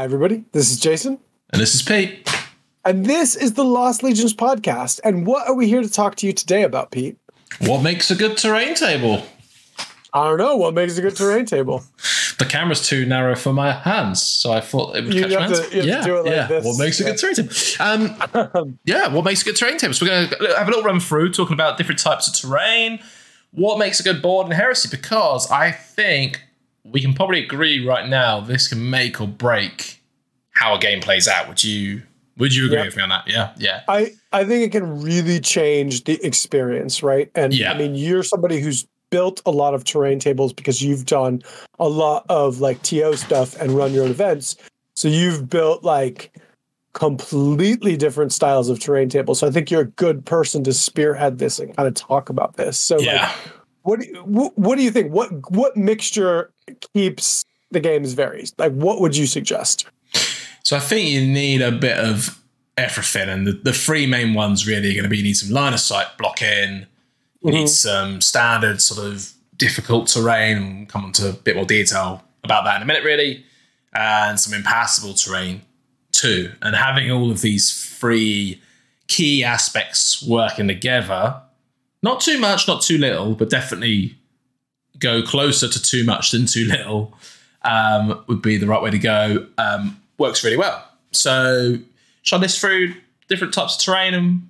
Hi, everybody. This is Jason. And this is Pete. And this is the Lost Legions podcast. And what are we here to talk to you today about, Pete? What makes a good terrain table? I don't know. What makes a good terrain table? The camera's too narrow for my hands, so I thought it would You catch my hands. to yeah, do it like yeah. this. What makes a Yeah. good terrain table? Um, yeah, what makes a good terrain table? So we're going to have a little run through talking about different types of terrain, what makes a good board in Heresy, because I think we can probably agree right now this can make or break how a game plays out. Would you? Would you agree with me on that? Yeah, yeah. I, I think it can really change the experience, right? And Yeah. I mean, you're somebody who's built a lot of terrain tables because you've done a lot of like TO stuff and run your own events. So you've built like completely different styles of terrain tables. So I think you're a good person to spearhead this and kind of talk about this. So like, Yeah. What do you, what, what do you think? What what mixture keeps the games varied? Like, what would you suggest? So I think you need a bit of everything, and the, the three main ones really are going to be you need some line of sight blocking, you need mm-hmm. some standard sort of difficult terrain, and we'll come on to a bit more detail about that in a minute, really, and some impassable terrain too. And having all of these three key aspects working together, not too much, not too little, but definitely go closer to too much than too little um, would be the right way to go. Um, works really well. So, shall I list through different types of terrain and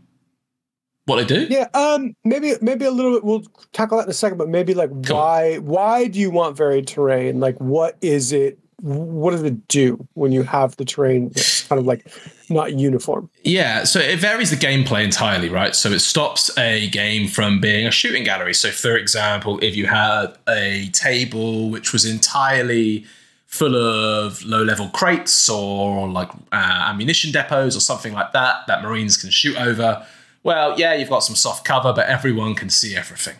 what they do? Yeah, um, maybe maybe a little bit. We'll tackle that in a second, but maybe like Cool. why why do you want varied terrain? Like, what is it? What does it do when you have the terrain that's kind of like not uniform? Yeah, so it varies the gameplay entirely, right? So it stops a game from being a shooting gallery. So, for example, if you had a table which was entirely full of low level crates or like uh, ammunition depots or something like that, that Marines can shoot over, well, yeah, you've got some soft cover, but everyone can see everything,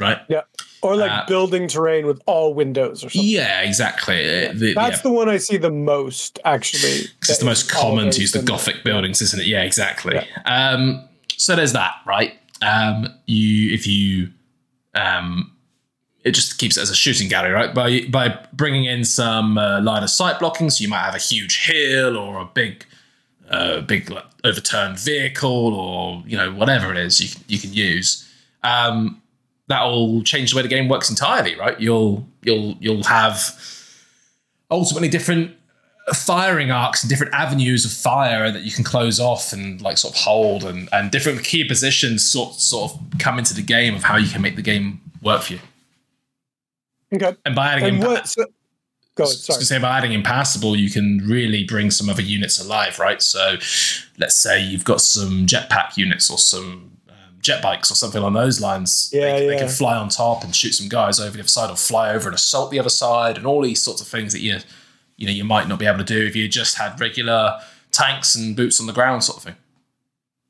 right? Yeah, or like Uh, building terrain with all windows or something. Yeah, exactly. Uh, the- That's yeah. the one I see the most actually. It's the most common to use the Gothic buildings, isn't it? Yeah, exactly. Um, so there's that, right? Um, you if you um, it just keeps it as a shooting gallery, right? By by bringing in some uh, line of sight blocking, so you might have a huge hill or a big uh, big like, overturned vehicle or you know whatever it is you can, you can use. Um, that'll change the way the game works entirely, right? You'll you'll you'll have ultimately different firing arcs and different avenues of fire that you can close off and like sort of hold and, and different key positions sort sort of come into the game of how you can make the game work for you. Okay, And by adding and impa-? So, go. I ahead, was Sorry. gonna say by adding impassable, you can really bring some other units alive, right? So let's say you've got some jetpack units or some jet bikes or something along those lines. Yeah, they, they can fly on top and shoot some guys over the other side, or fly over and assault the other side, and all these sorts of things that you you know you might not be able to do if you just had regular tanks and boots on the ground sort of thing.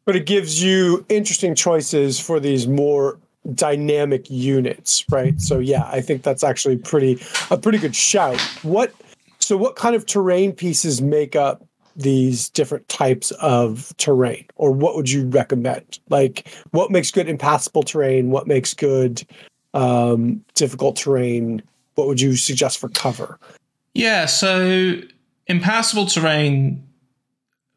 but it gives you interesting choices for these more dynamic units, right? So yeah, I think that's actually pretty a pretty good shout. What so what kind of terrain pieces make up these different types of terrain or what would you recommend? Like what makes good impassable terrain, what makes good um difficult terrain? What would you suggest for cover? Yeah, so impassable terrain,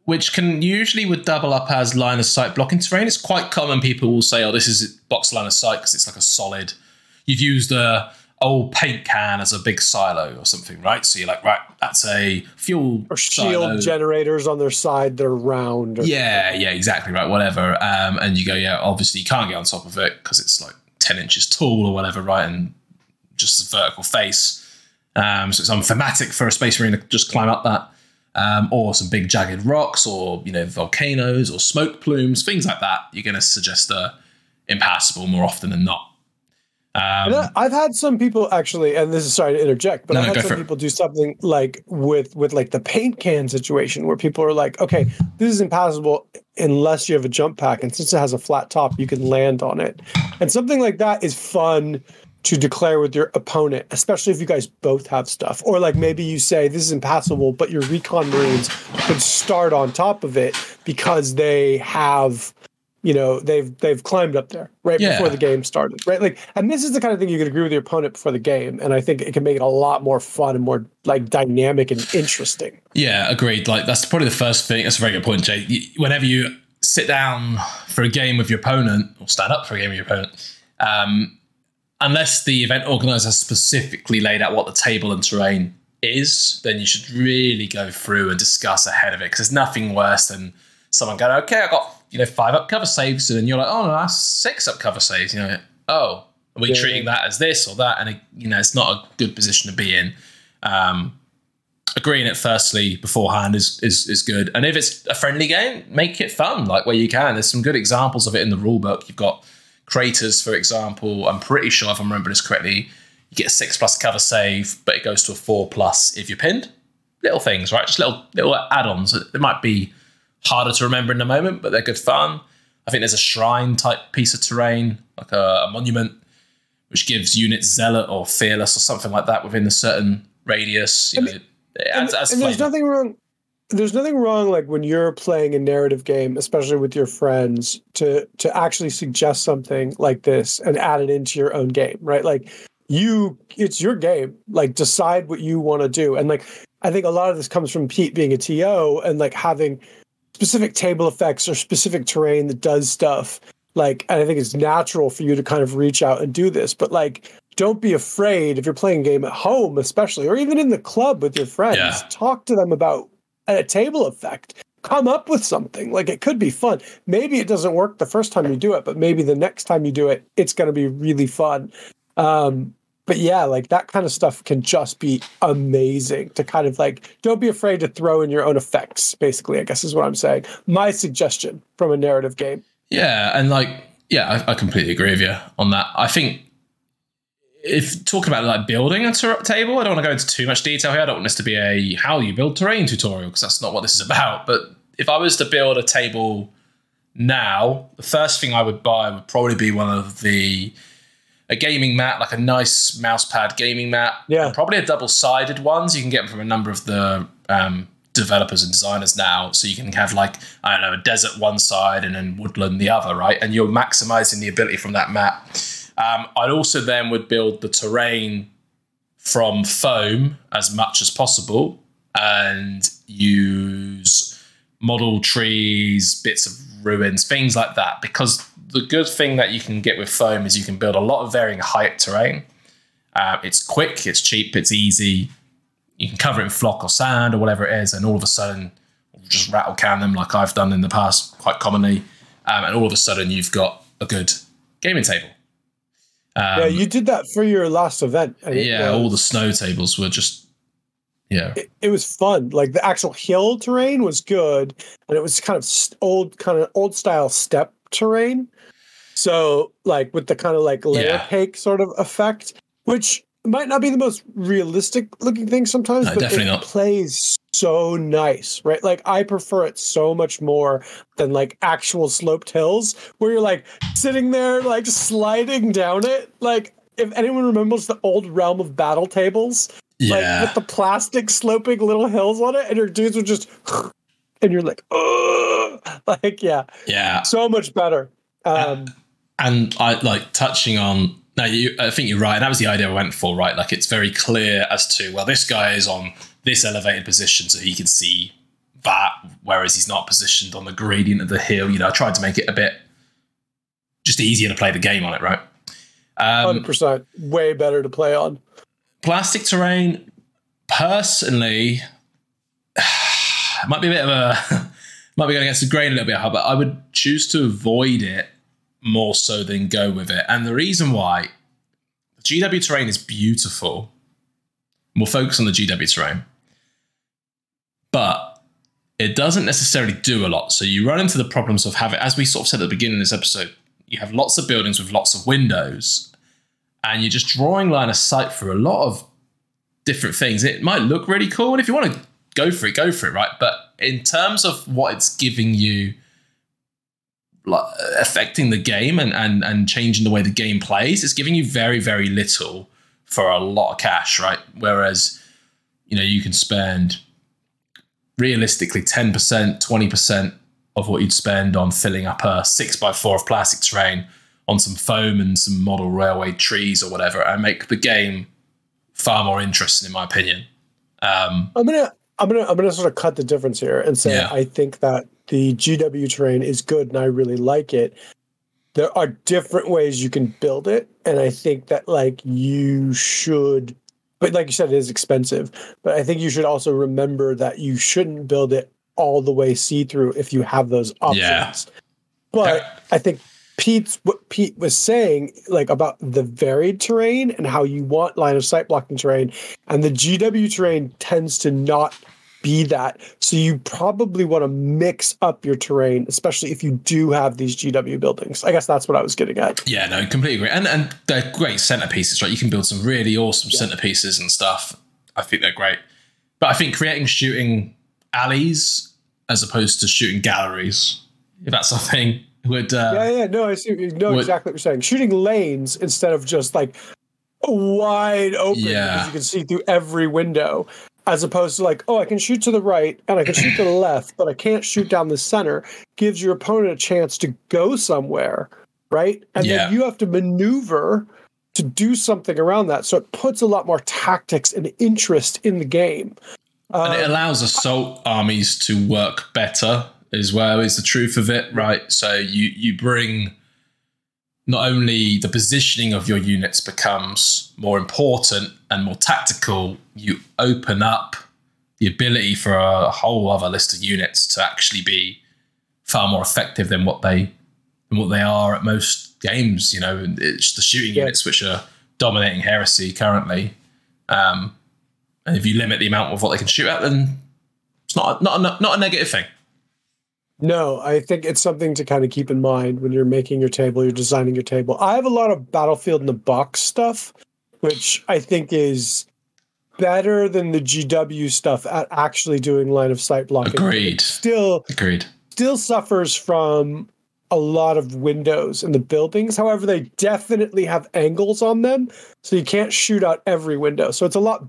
which can usually would double up as line of sight blocking terrain. It's quite common. People will say, "Oh, this is box line of sight because it's like a solid." You've used a old paint can as a big silo or something, right? So you're like, right, that's a fuel Or shield silo. generators on their side They're round. Yeah, yeah, exactly right. Whatever. Um, and you go, yeah, obviously you can't get on top of it because it's like ten inches tall or whatever, right? And just a vertical face. Um, so it's unthematic for a space marine to just climb up that. Um, or some big jagged rocks, or you know volcanoes, or smoke plumes, things like that. You're going to suggest a impassable more often than not. Um, I- I've had some people actually, and this is sorry to interject, but No, I've had some people do something like with with like the paint can situation where people are like, okay, this is impassable unless you have a jump pack, and since it has a flat top, you can land on it, and something like that is fun to declare with your opponent, especially if you guys both have stuff, or like maybe you say this is impassable, but your recon marines could start on top of it because they have you know they've they've climbed up there right Yeah. before the game started right like and this is the kind of thing you can agree with your opponent before the game and i think it can make it a lot more fun and more like dynamic and interesting Yeah, agreed. Like that's probably the first thing. That's a very good point, Jay. Whenever you sit down for a game with your opponent or stand up for a game with your opponent, um, unless the event organizer has specifically laid out what the table and terrain is, then you should really go through and discuss ahead of it because there's nothing worse than someone going, "Okay, I got you know five up cover saves," and then you're like, "Oh no, that's six up cover saves." You know, oh, are we Yeah. treating that as this or that? And it, you know, it's not a good position to be in. Um, agreeing it firstly beforehand is, is is good. And if it's a friendly game, make it fun, like where you can. There's some good examples of it in the rule book. You've got craters, for example. I'm pretty sure if I'm remembering this correctly, you get a six plus cover save, but it goes to a four plus if you're pinned. Little things, right? Just little little add-ons. It might be harder to remember in the moment, but they're good fun. I think there's a shrine type piece of terrain, like a, a monument, which gives units zealot or fearless or something like that within a certain radius. You know, adds, adds and there's nothing wrong there's nothing wrong like when you're playing a narrative game especially with your friends to to actually suggest something like this and add it into your own game right like you it's your game like decide what you want to do and like i think a lot of this comes from pete being a to and like having specific table effects or specific terrain that does stuff like and i think it's natural for you to kind of reach out and do this but like don't be afraid if you're playing a game at home especially or even in the club with your friends Yeah. talk to them about a table effect. Come up with something. Like it could be fun. Maybe it doesn't work the first time you do it but maybe the next time you do it it's going to be really fun. Um but yeah like that kind of stuff can just be amazing to kind of like don't be afraid to throw in your own effects basically i guess is what i'm saying my suggestion from a narrative game Yeah, and like, yeah, I, I completely agree with you on that. I think if talking about like building a ter- table, I don't want to go into too much detail here. I don't want this to be a how you build terrain tutorial because that's not what this is about. But if I was to build a table now, the first thing I would buy would probably be one of the a gaming mat, like a nice mouse pad gaming mat. Yeah. And probably a double sided ones. You can get them from a number of the um, developers and designers now. So you can have like, I don't know, a desert one side and then woodland the other, right? And you're maximizing the ability from that mat. Um, I'd also then would build the terrain from foam as much as possible and use model trees, bits of ruins, things like that. Because the good thing that you can get with foam is you can build a lot of varying height terrain. Uh, it's quick, it's cheap, it's easy. You can cover it in flock or sand or whatever it is, and all of a sudden, just rattle can them like I've done in the past quite commonly. Um, and all of a sudden, you've got a good gaming table. Um, yeah you did that for your last event it yeah, all the snow tables were just yeah, it, it was fun. Like the actual hill terrain was good, and it was kind of old, kind of old style step terrain. So like with the kind of like layer Yeah. cake sort of effect, which might not be the most realistic looking thing sometimes, No, but it not. plays so nice, right? Like I prefer it so much more than like actual sloped hills where you're like sitting there like sliding down it. Like if anyone remembers the old realm of battle tables, like yeah, with the plastic sloping little hills on it, and your dudes would just, and you're like, oh, like yeah, yeah. so much better. Um, and I like touching on. No, you. I think you're right. And that was the idea I went for. Right, like it's very clear as to well, this guy is on this elevated position, so he can see that, whereas he's not positioned on the gradient of the hill. You know, I tried to make it a bit just easier to play the game on it. Right. Um, hundred percent, way better to play on. Plastic terrain, personally, might be a bit of a might be going against the grain a little bit, but I would choose to avoid it more so than go with it. And the reason why GW terrain is beautiful. We'll focus on the GW terrain, but it doesn't necessarily do a lot. So you run into the problems of having, as we sort of said at the beginning of this episode, you have lots of buildings with lots of windows, and you're just drawing line of sight for a lot of different things. It might look really cool, and if you want to go for it, go for it, right? But in terms of what it's giving you, like affecting the game and and and changing the way the game plays, it's giving you very very little for a lot of cash, right? Whereas, you know, you can spend realistically ten percent, twenty percent of what you'd spend on filling up a six by four of plastic terrain on some foam and some model railway trees or whatever, and make the game far more interesting, in my opinion. Um, I'm gonna I'm gonna I'm gonna sort of cut the difference here and say Yeah. I think that the GW terrain is good and I really like it. There are different ways you can build it, and I think that like you should, but like you said, it is expensive. But I think you should also remember that you shouldn't build it all the way see through if you have those options. Yeah. But. I think Pete's what Pete was saying, like about the varied terrain and how you want line of sight blocking terrain, and the GW terrain tends to not be that. So you probably want to mix up your terrain, especially if you do have these GW buildings. I guess that's what I was getting at. Yeah, no, completely agree. And and they're great centerpieces, right? You can build some really awesome centerpieces and stuff. I think they're great. But I think creating shooting alleys as opposed to shooting galleries, if that's something, would uh, Yeah, yeah, no, I see. You know What- exactly what you're saying. Shooting lanes instead of just like wide open Yeah. because you can see through every window, as opposed to like, oh, I can shoot to the right and I can shoot to the left, but I can't shoot down the center. Gives your opponent a chance to go somewhere, right? And Yeah. then you have to maneuver to do something around that. So it puts a lot more tactics and interest in the game. and it Um, allows assault armies to work better as well is the truth of it right so you you bring not only the positioning of your units becomes more important and more tactical you open up the ability for a whole other list of units to actually be far more effective than what they than what they are at most games you know it's the shooting Yeah. units which are dominating heresy currently um, and if you limit the amount of what they can shoot at, then it's not a, not a, not a negative thing. No, I think it's something to kind of keep in mind when you're making your table, you're designing your table. I have a lot of Battlefield in the box stuff, which I think is better than the GW stuff at actually doing line of sight blocking. Agreed. Still, Agreed. still suffers from a lot of windows in the buildings. However, they definitely have angles on them, so you can't shoot out every window. So it's a lot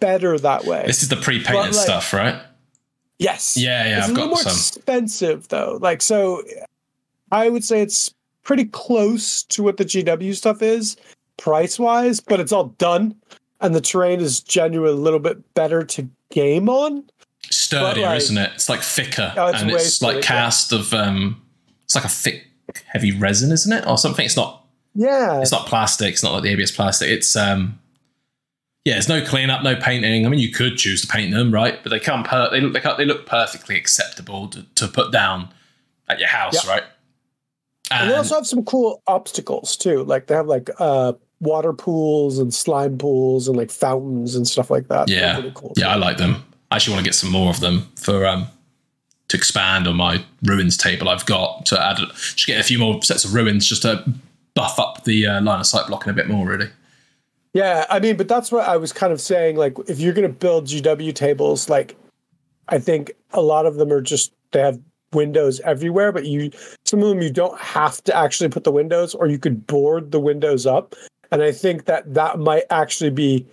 better that way. This is the pre-painted like- stuff, right? Yes. Yeah, yeah. it's I've a little got more some. expensive though. Like so, I would say it's pretty close to what the GW stuff is price wise, but it's all done, and the terrain is genuinely a little bit better to game on. Sturdier, like- isn't it? It's like thicker, Oh, it's and it's like cast of um, it's like a thick, heavy resin, isn't it, or something? It's not. Yeah, It's not plastic. It's not like the ABS plastic. It's um, yeah. There's no cleanup, no painting. I mean, you could choose to paint them, right? But they come per. They look. They, look perfectly acceptable to, to put down at your house, Yeah. right? and they also have some cool obstacles too. Like they have like uh water pools and slime pools and like fountains and stuff like that. Yeah. pretty cool. Yeah, I like them. I actually want to get some more of them for um to expand on my ruins table I've got to add just get a few more sets of ruins just to buff up the uh, line of sight blocking a bit more really. Yeah, I mean, but that's what I was kind of saying. Like, if you're going to build GW tables, like, I think a lot of them are just they have windows everywhere, but you some of them you don't have to actually put the windows, or you could board the windows up. And I think that that might actually be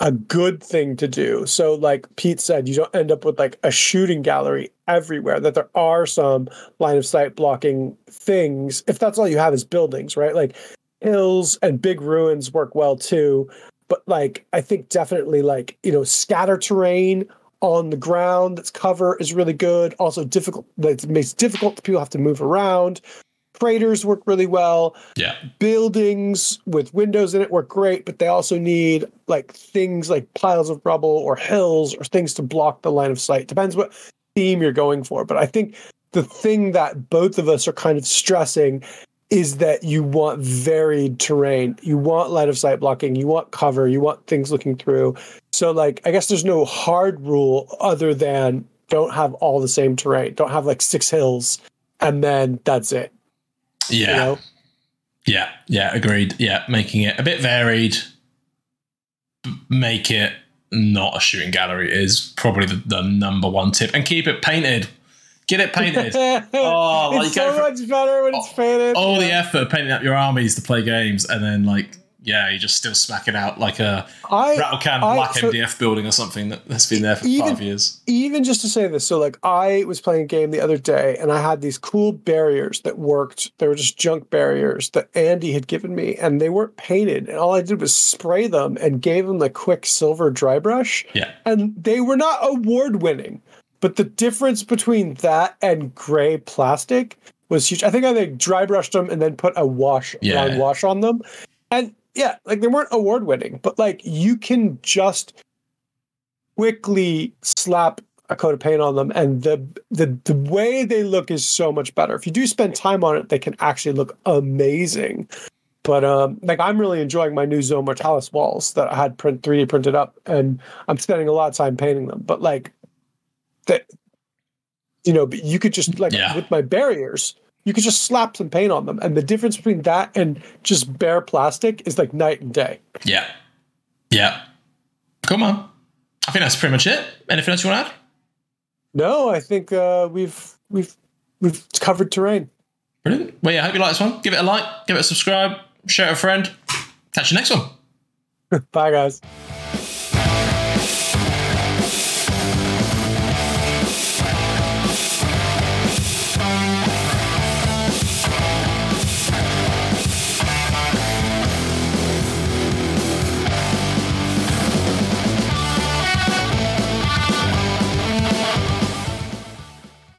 a good thing to do. So, like Pete said, you don't end up with like a shooting gallery everywhere. That there are some line of sight blocking things. If that's all you have is buildings, right? Like hills and big ruins work well too. But like i think definitely like you know scatter terrain on the ground that's cover is really good. Also difficult that makes it difficult people have to move around. Craters work really well. Yeah. buildings with windows in it work great but they also need like things like piles of rubble or hills or things to block the line of sight. Depends what theme you're going for but i think the thing that both of us are kind of stressing is that you want varied terrain. You want line of sight blocking, you want cover, you want things looking through. So like I guess there's no hard rule other than don't have all the same terrain. Don't have like six hills and then that's it. Yeah. You know? Yeah. Yeah, agreed. Yeah, making it a bit varied make it not a shooting gallery is probably the, the number one tip and keep it painted. Get it painted. Oh, like it's so for- much better when it's oh, painted. all the effort of painting up your armies to play games and then like yeah, you're just still smacking out like a I, rattle can I- black so- MDF building or something that, that's been there for Even- five years. even just to say this, so like I was playing a game the other day and I had these cool barriers that worked. They were just junk barriers that Andy had given me and they weren't painted. And all I did was spray them and gave them the quick silver dry brush. Yeah. And they were not award winning. But the difference between that and gray plastic was huge. I think I like dry brushed them and then put a wash Yeah. wash on them. And yeah, like they weren't award winning, but like you can just quickly slap a coat of paint on them and the, the the way they look is so much better. If you do spend time on it, they can actually look amazing. But um like I'm really enjoying my new Zone Mortalis walls that I had print 3D printed up and I'm spending a lot of time painting them. But like that you know, but you could just like Yeah. with my barriers, you could just slap some paint on them. And the difference between that and just bare plastic is like night and day. Yeah. Yeah. Come on. I think that's pretty much it. Anything else you want to add? No, I think uh, we've we've we've covered terrain. Brilliant. Well, yeah, I hope you like this one. Give it a like, give it a subscribe, share it with a friend. Catch you next one. Bye, guys.